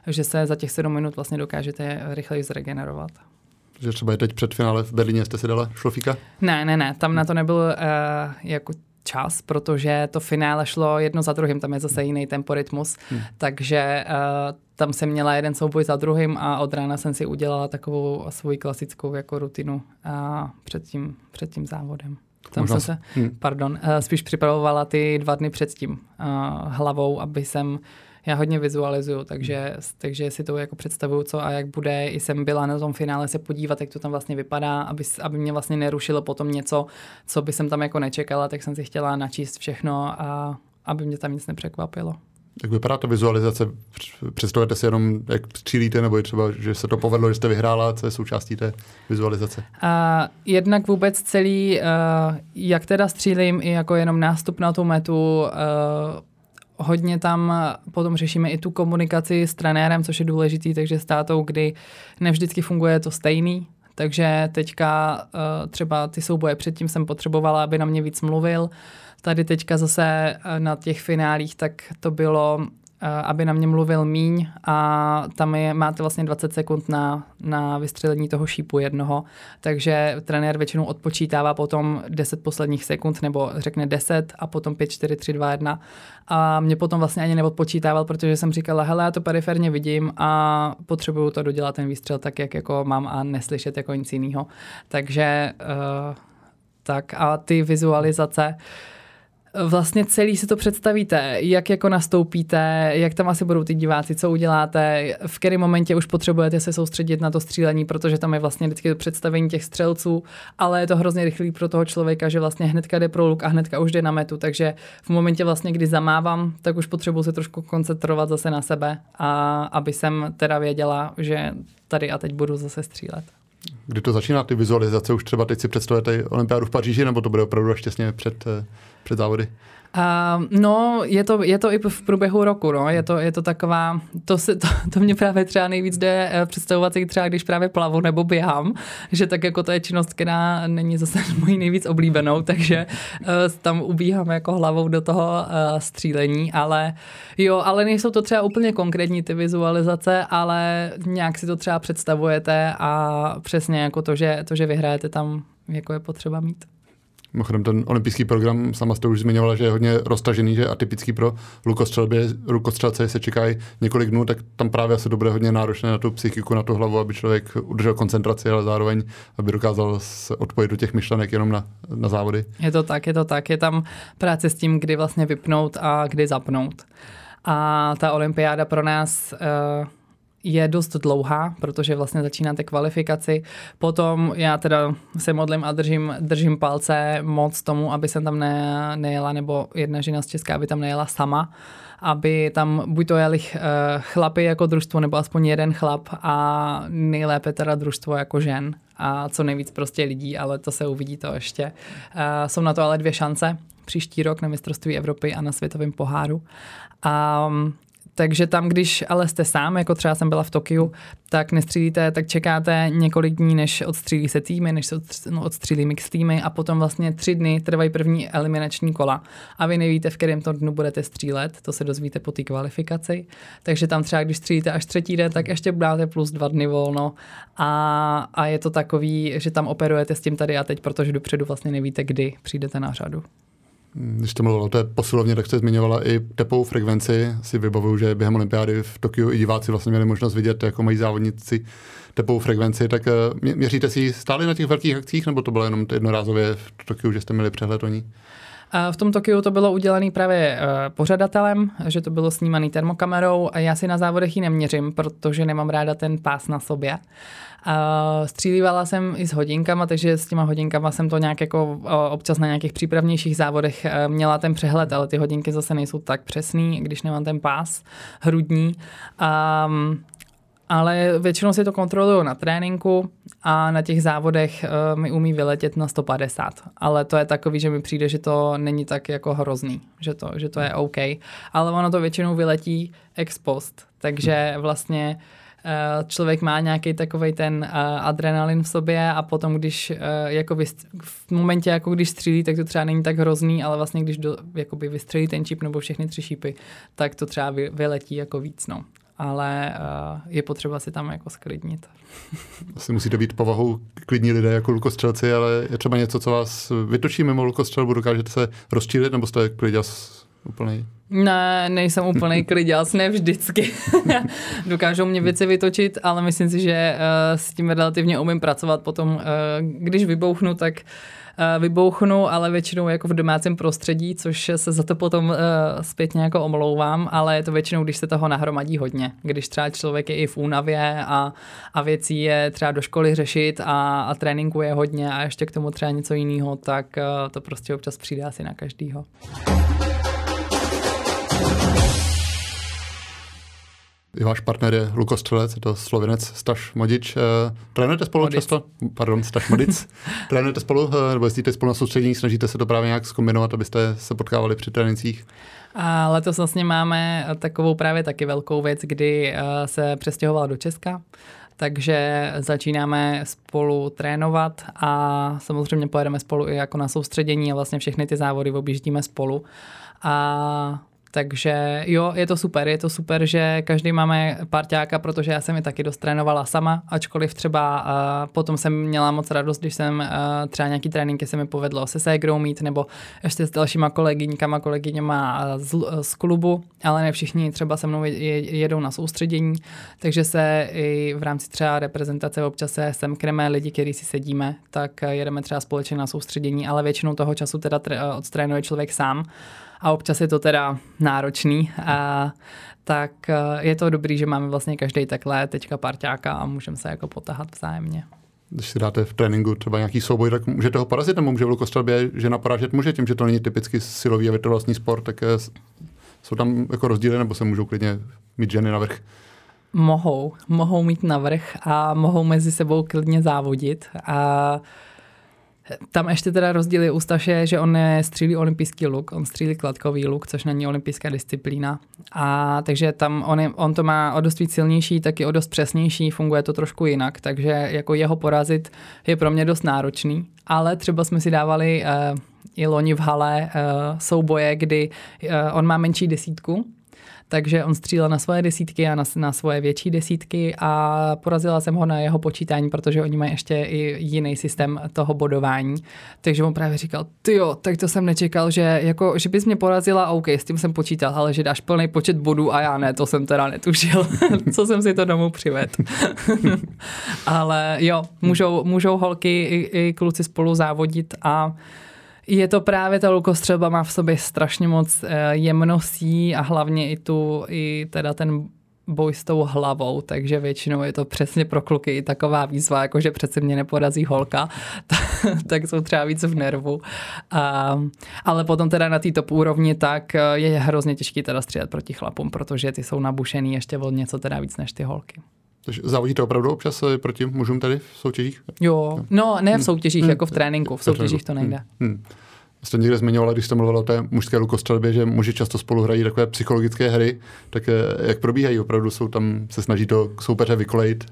že se za těch sedm minut vlastně dokážete rychleji zregenerovat. Že třeba je teď před finále v Berlíně jste si dala šlofíka? Ne, ne, ne, tam na to nebyl uh, jako čas, protože to finále šlo jedno za druhým, tam je zase jiný temporytmus, hmm. takže uh, tam jsem měla jeden souboj za druhým a od rána jsem si udělala takovou svoji klasickou jako rutinu uh, před, tím, před tím závodem. Tam Možná... jsem se, hmm. pardon, uh, spíš připravovala ty dva dny předtím uh, hlavou, aby jsem já hodně vizualizuju, takže, takže si to jako představuju, co a jak bude. I jsem byla na tom finále se podívat, jak to tam vlastně vypadá, aby, aby mě vlastně nerušilo potom něco, co by jsem tam jako nečekala, tak jsem si chtěla načíst všechno a aby mě tam nic nepřekvapilo. Jak vypadá ta vizualizace? Představujete si jenom, jak střílíte, nebo je třeba, že se to povedlo, že jste vyhrála, co je součástí té vizualizace? Uh, jednak vůbec celý, uh, jak teda střílím, i jako jenom nástup na tu metu, uh, hodně tam potom řešíme i tu komunikaci s trenérem, což je důležitý, takže s tátou, kdy nevždycky funguje to stejný, takže teďka uh, třeba ty souboje předtím jsem potřebovala, aby na mě víc mluvil. Tady teďka zase uh, na těch finálích, tak to bylo Eh, aby na mě mluvil míň a tam je, máte vlastně 20 sekund na, na vystřelení toho šípu jednoho, takže trenér většinou odpočítává potom 10 posledních sekund nebo řekne 10 a potom 5, 4, 3, 2, 1 a mě potom vlastně ani neodpočítával, protože jsem říkala, hele, já to periferně vidím a potřebuju to dodělat ten výstřel tak, jak jako mám a neslyšet jako nic jiného. Takže uh, tak a ty vizualizace, uh, vlastně celý si to představíte, jak jako nastoupíte, jak tam asi budou ty diváci, co uděláte, v kterém momentě už potřebujete se soustředit na to střílení, protože tam je vlastně vždycky to představení těch střelců, ale je to hrozně rychlý pro toho člověka, že vlastně hnedka jde pro luk a hnedka už jde na metu, takže v momentě vlastně, kdy zamávám, tak už potřebuji se trošku koncentrovat zase na sebe a aby jsem teda věděla, že tady a teď budu zase střílet. Kdy to začíná, ty vizualizace? Už třeba teď si představujete olympiádu v Paříži, nebo to bude opravdu až těsně před, eh, před závody? Uh, no, je to, je to i v průběhu roku, no. je, to, je to taková, to, se, to, to mě právě třeba nejvíc jde eh, představovat si třeba, když právě plavu nebo běhám, že tak jako to je činnost, která není zase <laughs> mojí nejvíc oblíbenou, takže uh, tam ubíhám jako hlavou do toho uh, střílení, ale jo, ale nejsou to třeba úplně konkrétní ty vizualizace, ale nějak si to třeba představujete a přesně jako to, že, to, že vyhrajete tam, jako je potřeba mít. Mimochodem ten olympijský program, sama jste už zmiňovala, že je hodně roztažený, že atypický pro lukostřelce, se čekají několik dnů, tak tam právě asi to hodně náročné na tu psychiku, na tu hlavu, aby člověk udržel koncentraci, ale zároveň, aby dokázal se odpojit do těch myšlenek jenom na, na závody. Je to tak, je to tak. Je tam práce s tím, kdy vlastně vypnout a kdy zapnout. A ta olympiáda pro nás uh, je dost dlouhá, protože vlastně začínáte kvalifikaci. Potom já teda se modlím a držím, držím palce moc tomu, aby jsem tam ne, nejela, nebo jedna žena z Česka, aby tam nejela sama, aby tam buď to jeli uh, chlapy jako družstvo, nebo aspoň jeden chlap a nejlépe teda družstvo jako žen a co nejvíc prostě lidí, ale to se uvidí to ještě. Uh, jsou na to ale dvě šance příští rok na mistrovství Evropy a na světovém poháru. A takže tam, když ale jste sám, jako třeba jsem byla v Tokiu, tak nestřílíte, tak čekáte několik dní, než odstřílí se týmy, než se no, odstřílí mix týmy a potom vlastně tři dny trvají první eliminační kola. A vy nevíte, v kterém to dnu budete střílet, to se dozvíte po té kvalifikaci. Takže tam třeba, když střílíte až třetí den, tak ještě dáte plus dva dny volno a, a je to takový, že tam operujete s tím tady a teď, protože dopředu vlastně nevíte, kdy přijdete na řadu. Když to mluvilo o té posilovně, tak jste zmiňovala i tepovou frekvenci. Si vybavuju, že během olympiády v Tokiu i diváci vlastně měli možnost vidět, jako mají závodníci tepovou frekvenci. Tak eh, měříte si stále na těch velkých akcích, nebo to bylo jenom jednorázově v Tokiu, že jste měli přehled o ní? V tom Tokiu to bylo udělané právě eh, pořadatelem, že to bylo snímané termokamerou a já si na závodech ji neměřím, protože nemám ráda ten pás na sobě. Uh, střílívala jsem i s hodinkama, takže s těma hodinkama jsem to nějak jako občas na nějakých přípravnějších závodech e, měla ten přehled, ale ty hodinky zase nejsou tak přesný, když nemám ten pás hrudní. Um, ale většinou si to kontroluju na tréninku a na těch závodech uh, mi umí vyletět na 150. Ale to je takový, že mi přijde, že to není tak jako hrozný, že to, že to je OK. Ale ono to většinou vyletí ex post, takže vlastně Eh, člověk má nějaký takový ten eh, adrenalin v sobě a potom, když eh, jako v momentě, jako když střílí, tak to třeba není tak hrozný, ale vlastně když do, jakoby vystřelí ten čip nebo všechny tři šípy, tak to třeba vyletí jako víc, no ale uh, je potřeba si tam jako sklidnit. <laughs> Asi musíte být povahou klidní lidé jako lukostřelci, ale je třeba něco, co vás vytočí mimo lukostřelbu, dokážete se rozčílit, nebo jste kliděs úplný? Ne, nejsem úplný <laughs> klidělas, ne vždycky. <laughs> Dokážou mě věci vytočit, ale myslím si, že uh, s tím relativně umím pracovat. Potom, uh, když vybouchnu, tak uh, vybouchnu, ale většinou jako v domácím prostředí, což se za to potom uh, zpětně jako omlouvám, ale je to většinou, když se toho nahromadí hodně. Když třeba člověk je i v únavě a, a věcí je třeba do školy řešit a, a tréninku je hodně a ještě k tomu třeba něco jiného, tak uh, to prostě občas přijde asi na každýho. I váš partner je lukostřelec, je to slovinec Staš Modič. Uh, trénujete spolu Modic. často? Pardon, Staš Modic. <laughs> trénujete spolu, uh, nebo jezdíte spolu na soustředění, snažíte se to právě nějak zkombinovat, abyste se potkávali při trénincích? A letos vlastně máme takovou právě taky velkou věc, kdy uh, se přestěhoval do Česka, takže začínáme spolu trénovat a samozřejmě pojedeme spolu i jako na soustředění a vlastně všechny ty závody objíždíme spolu. A takže jo, je to super, je to super, že každý máme parťáka, protože já jsem je taky dost trénovala sama, ačkoliv třeba uh, potom jsem měla moc radost, když jsem uh, třeba nějaký tréninky se mi povedlo se ségrou mít, nebo ještě s dalšíma kolegyňkama, kolegyněma z, z klubu, ale ne všichni třeba se mnou jedou na soustředění, takže se i v rámci třeba reprezentace občas se semkreme lidi, kteří si sedíme, tak jedeme třeba společně na soustředění, ale většinou toho času teda odstrénuje člověk sám a občas je to teda náročný. A, tak e, je to dobrý, že máme vlastně každý takhle teďka parťáka a můžeme se jako potahat vzájemně. Když si dáte v tréninku třeba nějaký souboj, tak můžete ho porazit, nebo může v lukostřelbě žena porážet muže tím, že to není typicky silový a vytrvalostní sport, tak e, jsou tam jako rozdíly, nebo se můžou klidně mít ženy navrh? Mohou, mohou mít navrh a mohou mezi sebou klidně závodit. A Tam ještě teda rozdíl je u Staše, že on střílí olympijský luk, on střílí kladkový luk, což není olympijská disciplína. A takže tam on, je, on to má o dost víc silnější, taky o dost přesnější, funguje to trošku jinak, takže jako jeho porazit je pro mě dost náročný. Ale třeba jsme si dávali uh, i loni v hale uh, souboje, kdy uh, on má menší desítku, takže on střílel na svoje desítky a na, na svoje větší desítky a porazila jsem ho na jeho počítání, protože oni mají ještě i jiný systém toho bodování. Takže on právě říkal, ty jo, tak to jsem nečekal, že, jako, že bys mě porazila, OK, s tím jsem počítal, ale že dáš plný počet bodů a já ne, to jsem teda netušil, <laughs> co jsem si to domů přived. <laughs> ale jo, můžou, můžou holky i, i kluci spolu závodit a je to právě ta lukostřelba má v sobě strašně moc eh, jemností a hlavně i tu, i teda ten boj s tou hlavou, takže většinou je to přesně pro kluky i taková výzva, jako že přece mě neporazí holka, <laughs> tak jsou třeba víc v nervu. A, ale potom teda na té top úrovni tak eh, je hrozně těžký teda střílet proti chlapům, protože ty jsou nabušený ještě o něco teda víc než ty holky. Takže závodíte opravdu občas eh, proti mužům tady v soutěžích? Jo, no ne v soutěžích, hmm. jako v tréninku, v soutěžích to nejde. Hmm. Hmm. Jste někde zmiňovala, když jste mluvila o té mužské lukostřelbě, že muži často spolu hrají takové psychologické hry, tak eh, jak probíhají? Opravdu jsou tam, se snaží to soupeře vykolejit?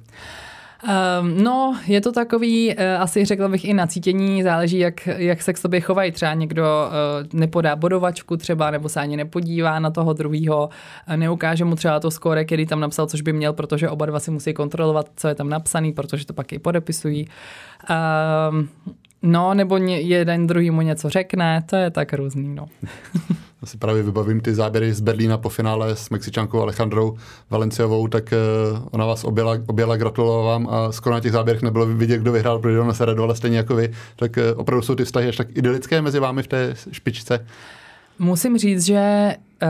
Um, no, je to takový, uh, asi řekla bych i na cítění, záleží, jak, jak se k sobě chovají. Třeba někdo uh, nepodá bodovačku třeba, nebo se ani nepodívá na toho druhého, uh, neukáže mu třeba to skóre, který tam napsal, což by měl, protože oba dva si musí kontrolovat, co je tam napsaný, protože to pak i podepisují. Um, No, nebo jeden druhý mu něco řekne, to je tak různý, no. <laughs> Já si právě vybavím ty záběry z Berlína po finále s Mexičankou Alejandrou Valenciovou, tak uh, ona vás objela, objela, gratulovala vám a skoro na těch záběrech nebylo vidět, kdo vyhrál, protože ona se radovala stejně jako vy. Tak uh, opravdu jsou ty vztahy až tak idylické mezi vámi v té špičce? Musím říct, že uh,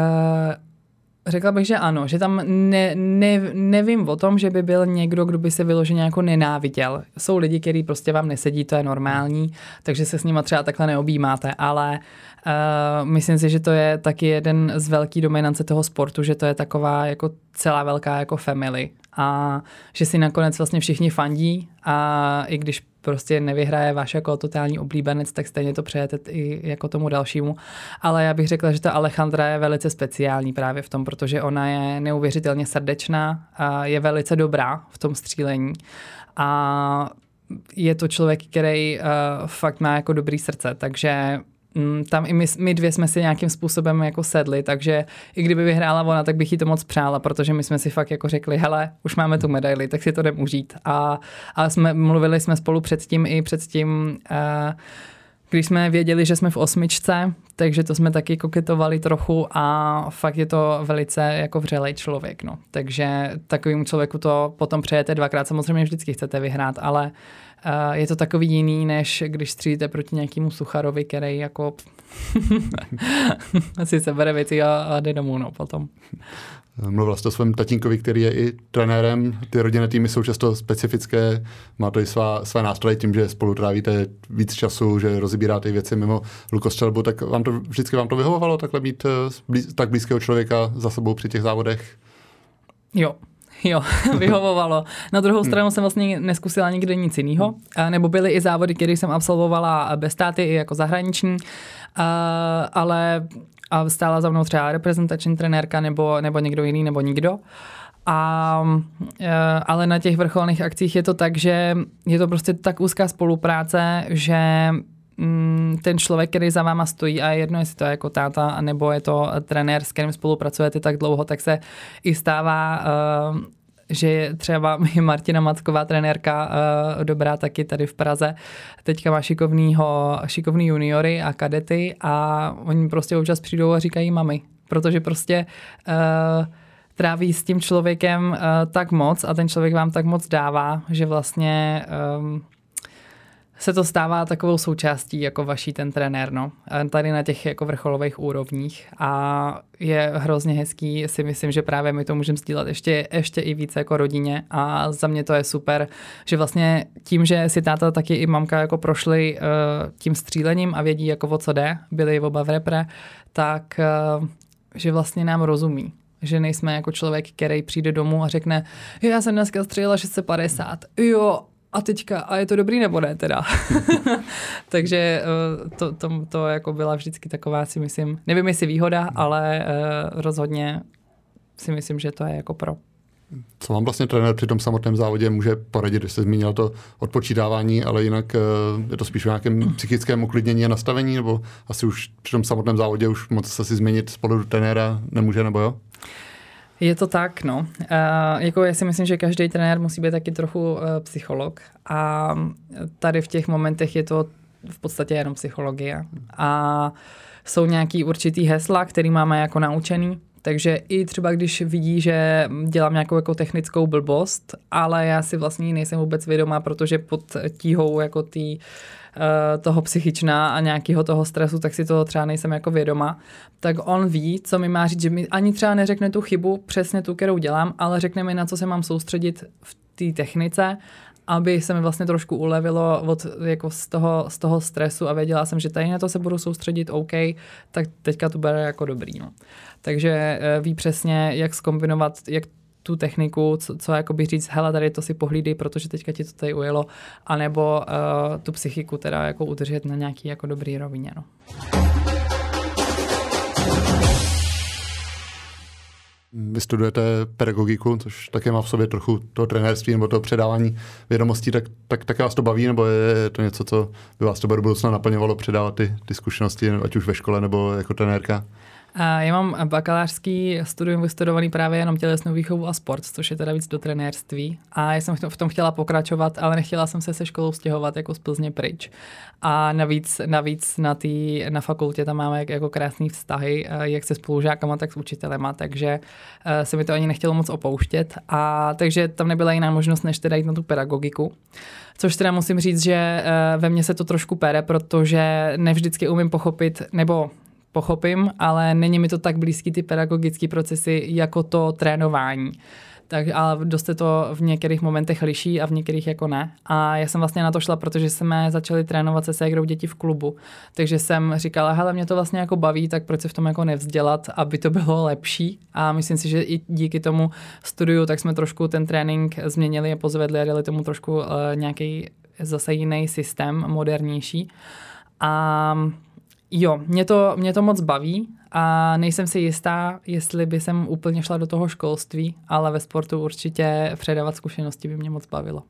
Řekla bych, že ano, že tam ne, ne, nevím o tom, že by byl někdo, kdo by se vyloženě jako nenáviděl. Jsou lidi, kteří prostě vám nesedí, to je normální, takže se s nimi třeba takhle neobjímáte, ale uh, myslím si, že to je taky jeden z velký dominance toho sportu, že to je taková jako celá velká jako family a že si nakonec vlastně všichni fandí a i když prostě nevyhraje váš jako totální oblíbenec, tak stejně to přejete i jako tomu dalšímu. Ale já bych řekla, že ta Alejandra je velice speciální právě v tom, protože ona je neuvěřitelně srdečná a je velice dobrá v tom střílení. A je to člověk, který uh, fakt má jako dobrý srdce, takže tam i my, my dvě jsme si nějakým způsobem jako sedli, takže i kdyby vyhrála ona, tak bych jí to moc přála, protože my jsme si fakt jako řekli, hele, už máme tu medaili, tak si to jdem užít. A, a jsme, mluvili jsme spolu předtím i předtím, uh, když jsme věděli, že jsme v osmičce, takže to jsme taky koketovali trochu a fakt je to velice jako vřelej člověk. No. Takže takovému člověku to potom přejete dvakrát. Samozřejmě vždycky chcete vyhrát, ale uh, je to takový jiný, než když střílíte proti nějakému sucharovi, který jako <laughs> si sebere věci a, a jde domů no, potom. Mluvila jste o svém tatínkovi, který je i trenérem. Ty rodinné týmy jsou často specifické, má to i svá, své nástroje tím, že spolu trávíte víc času, že rozbíráte věci mimo lukostřelbu, tak vám to, vždycky vám to vyhovovalo takhle mít eh, blíz, tak blízkého člověka za sebou při těch závodech? Jo, <laughs> Jo, <laughs> vyhovovalo. Na druhou stranu hmm. jsem vlastně neskusila nikdy nic jiného. Nebo byly i závody, které jsem absolvovala bez státy, i jako zahraniční, ale stála za mnou třeba reprezentační trenérka nebo, nebo někdo jiný, nebo nikdo. A, e, ale na těch vrcholných akcích je to tak, že je to prostě tak úzká spolupráce, že mm, ten člověk, který za váma stojí a jedno, jestli to je jako táta, nebo je to trenér, s kterým spolupracujete tak dlouho, tak se i stává uh, že třeba <laughs> je Martina Macková, trenérka, uh, dobrá taky tady v Praze, teďka má šikovnýho, šikovný juniory a kadety a oni prostě občas přijdou a říkají mami, protože prostě uh, tráví s tím člověkem uh, tak moc a ten člověk vám tak moc dává, že vlastně um, se to stává takovou součástí jako vaší ten trenér, no. Tady na těch jako vrcholových úrovních. A je hrozně hezký, si myslím, že právě my to můžeme sdílet ještě, ještě i více jako rodině. A za mě to je super, že vlastně tím, že si táta taky i mamka jako prošli uh, tím střílením a vědí jako o co jde, byli oba v repre, tak uh, že vlastně nám rozumí. Že nejsme jako člověk, který přijde domů a řekne, já jsem dneska střílela 650, jo, a teďka, a je to dobrý nebo ne teda? <laughs> <laughs> Takže eh, to, to, to jako byla vždycky taková, si myslím, nevím jestli výhoda, ale uh, rozhodně si myslím, že to je jako pro. Co vám vlastně trenér při tom samotném závodě může poradit, když jste zmínil to odpočítávání, ale jinak eh, je to spíš o nějakém <clears throat> psychickém uklidnění a nastavení, nebo asi už při tom samotném závodě už moc se si změnit z pohledu trenéra nemůže, nebo jo? Je to tak, no. Uh, jako já si myslím, že každý trenér musí být taky trochu uh, psycholog a tady v těch momentech je to v podstatě jenom psychologie. A jsou nějaký určitý hesla, který máme jako naučený, takže i třeba když vidí, že dělám nějakou jako technickou blbost, ale já si vlastně nejsem vůbec vědomá, protože pod tíhou jako tý, toho psychičná a nějakého toho stresu, tak si toho třeba nejsem jako vědoma, tak on ví, co mi má říct, že mi ani třeba neřekne tu chybu, přesně tu, kterou dělám, ale řekne mi, na co se mám soustředit v té technice aby se mi vlastně trošku ulevilo od, jako z, toho, z toho stresu a věděla jsem, že tady na to se budu soustředit, OK, tak teďka to bere jako dobrý. No. Takže eh, ví přesně, jak skombinovat, jak tu techniku, co, co jakoby říct, hele, tady to si pohlídej, protože teďka ti to tady ujelo, anebo uh, tu psychiku teda jako udržet na nějaký jako dobrý rovině. No. Vy studujete pedagogiku, což také má v sobě trochu to trenérství nebo to předávání vědomostí, tak, tak, tak vás to baví, nebo je to něco, co by vás to do budoucna naplňovalo předávat ty, ty zkušenosti, ať už ve škole nebo jako trenérka? Já mám bakalářský studium vystudovaný právě jenom tělesnou výchovu a sport, což je teda víc do trenérství. A já jsem v tom chtěla pokračovat, ale nechtěla jsem se se školou stěhovat jako z Plzně pryč. A navíc, navíc na, tý, na fakultě tam máme jako krásný vztahy, eh, jak se spolužákama, tak s učitelema, takže eh, se mi to ani nechtělo moc opouštět. A takže tam nebyla jiná možnost, než teda jít na tu pedagogiku. Což teda musím říct, že eh, ve mně se to trošku pere, protože nevždycky umím pochopit, nebo pochopím, ale není mi to tak blízký ty pedagogické procesy jako to trénování. Tak, ale dost se to v některých momentech liší a v některých jako ne. A já jsem vlastně na to šla, protože jsme začali trénovat se ségrou děti v klubu. Takže jsem říkala, hele, mě to vlastně jako baví, tak proč se v tom jako nevzdělat, aby to bylo lepší. A myslím si, že i díky tomu studiu, tak jsme trošku ten trénink změnili a pozvedli a dali tomu trošku uh, nějaký zase jiný systém, modernější. A Jo, mě to, mě to moc baví a nejsem si jistá, jestli by jsem úplně šla do toho školství, ale ve sportu určitě předávat zkušenosti by mě moc bavilo.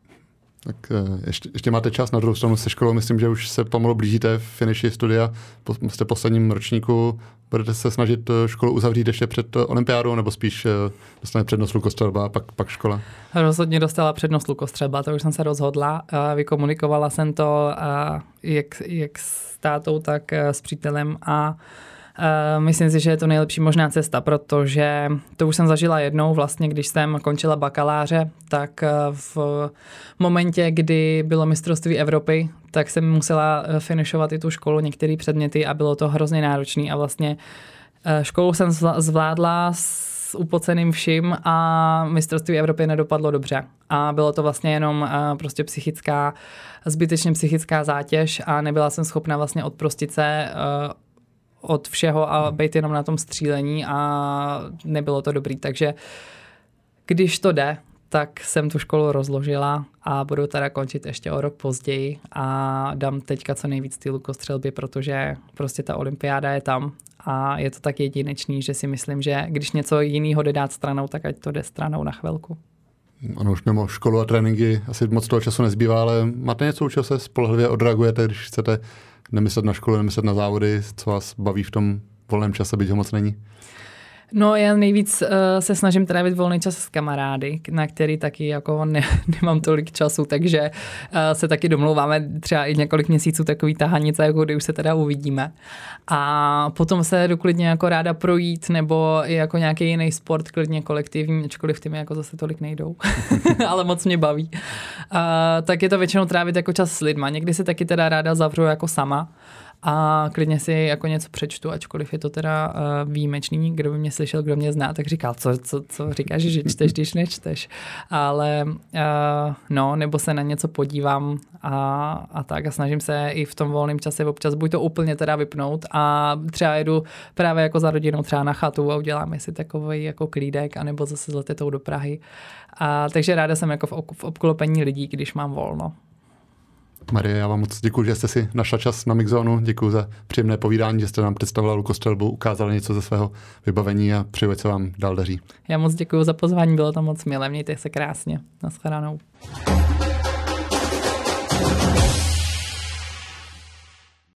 Tak eh, ještě, ještě máte čas na druhou stranu se školou. Myslím, že už se pomalu blížíte v finiši studia. Po, jste posledním ročníku. Budete se snažit eh, školu uzavřít ještě před eh, olympiádou, nebo spíš dostane přednost lukostřelba a pak, pak škola? Rozhodně dostala přednost lukostřelba, to už jsem se rozhodla. Vykomunikovala jsem to jak, jak s tátou, tak s přítelem a myslím si, že je to nejlepší možná cesta, protože to už jsem zažila jednou, vlastně když jsem končila bakaláře, tak eh, v momentě, kdy bylo mistrovství Evropy, tak jsem musela eh, finišovat i tu školu, některé předměty a bylo to hrozně náročné a vlastně školu jsem zvládla s upoceným vším a mistrovství Evropy nedopadlo dobře. A bylo to vlastně jenom prostě psychická, zbytečně psychická zátěž a nebyla jsem schopna vlastně odprostit se od všeho a být jenom na tom střílení a nebylo to dobrý. Takže když to jde, tak jsem tu školu rozložila a budu teda končit ještě o rok později a dám teďka co nejvíc ty lukostřelby, protože prostě ta olympiáda je tam a je to tak jedinečný, že si myslím, že když něco jiného jde dát stranou, tak ať to jde stranou na chvilku. Ano, už mimo školu a tréninky asi moc toho času nezbývá, ale máte něco, u čeho se spolehlivě odreagujete, když chcete nemyslet na školu, nemyslet na závody, co vás baví v tom volném čase, byť ho moc není? No já nejvíc uh, se snažím trávit volný čas s kamarády, na který taky jako ne, <laughs> nemám tolik času, takže uh, se taky domlouváme třeba i několik měsíců takový tahanice, jako kdy už se teda uvidíme. A potom se doklidně jako ráda projít, nebo jako nějaký jiný sport, klidně kolektivní, ačkoliv ty mi jako zase tolik nejdou, <laughs> ale moc mě baví. Uh, tak je to většinou trávit jako čas s lidma. Někdy se taky teda ráda zavřu jako sama, a klidně si jako něco přečtu, ačkoliv je to teda uh, výjimečný, kdo by mě slyšel, kdo mě zná, tak říkal, co, co, co říkáš, že čteš, když nečteš. Ale uh, no, nebo se na něco podívám a, a tak a snažím se i v tom volném čase občas buď to úplně teda vypnout a třeba jedu právě jako za rodinou třeba na chatu a uděláme si takový jako klídek, anebo zase zletetou do Prahy. A, takže ráda jsem jako v, v obklopení lidí, když mám volno. Marie, já vám moc děkuji, že jste si našla čas na Mixzonu. Děkuji za příjemné povídání, že jste nám představila lukostřelbu, ukázala něco ze svého vybavení a přeju, se vám dál daří. Já moc děkuji za pozvání, bylo to moc milé, mějte se krásně. Naschledanou.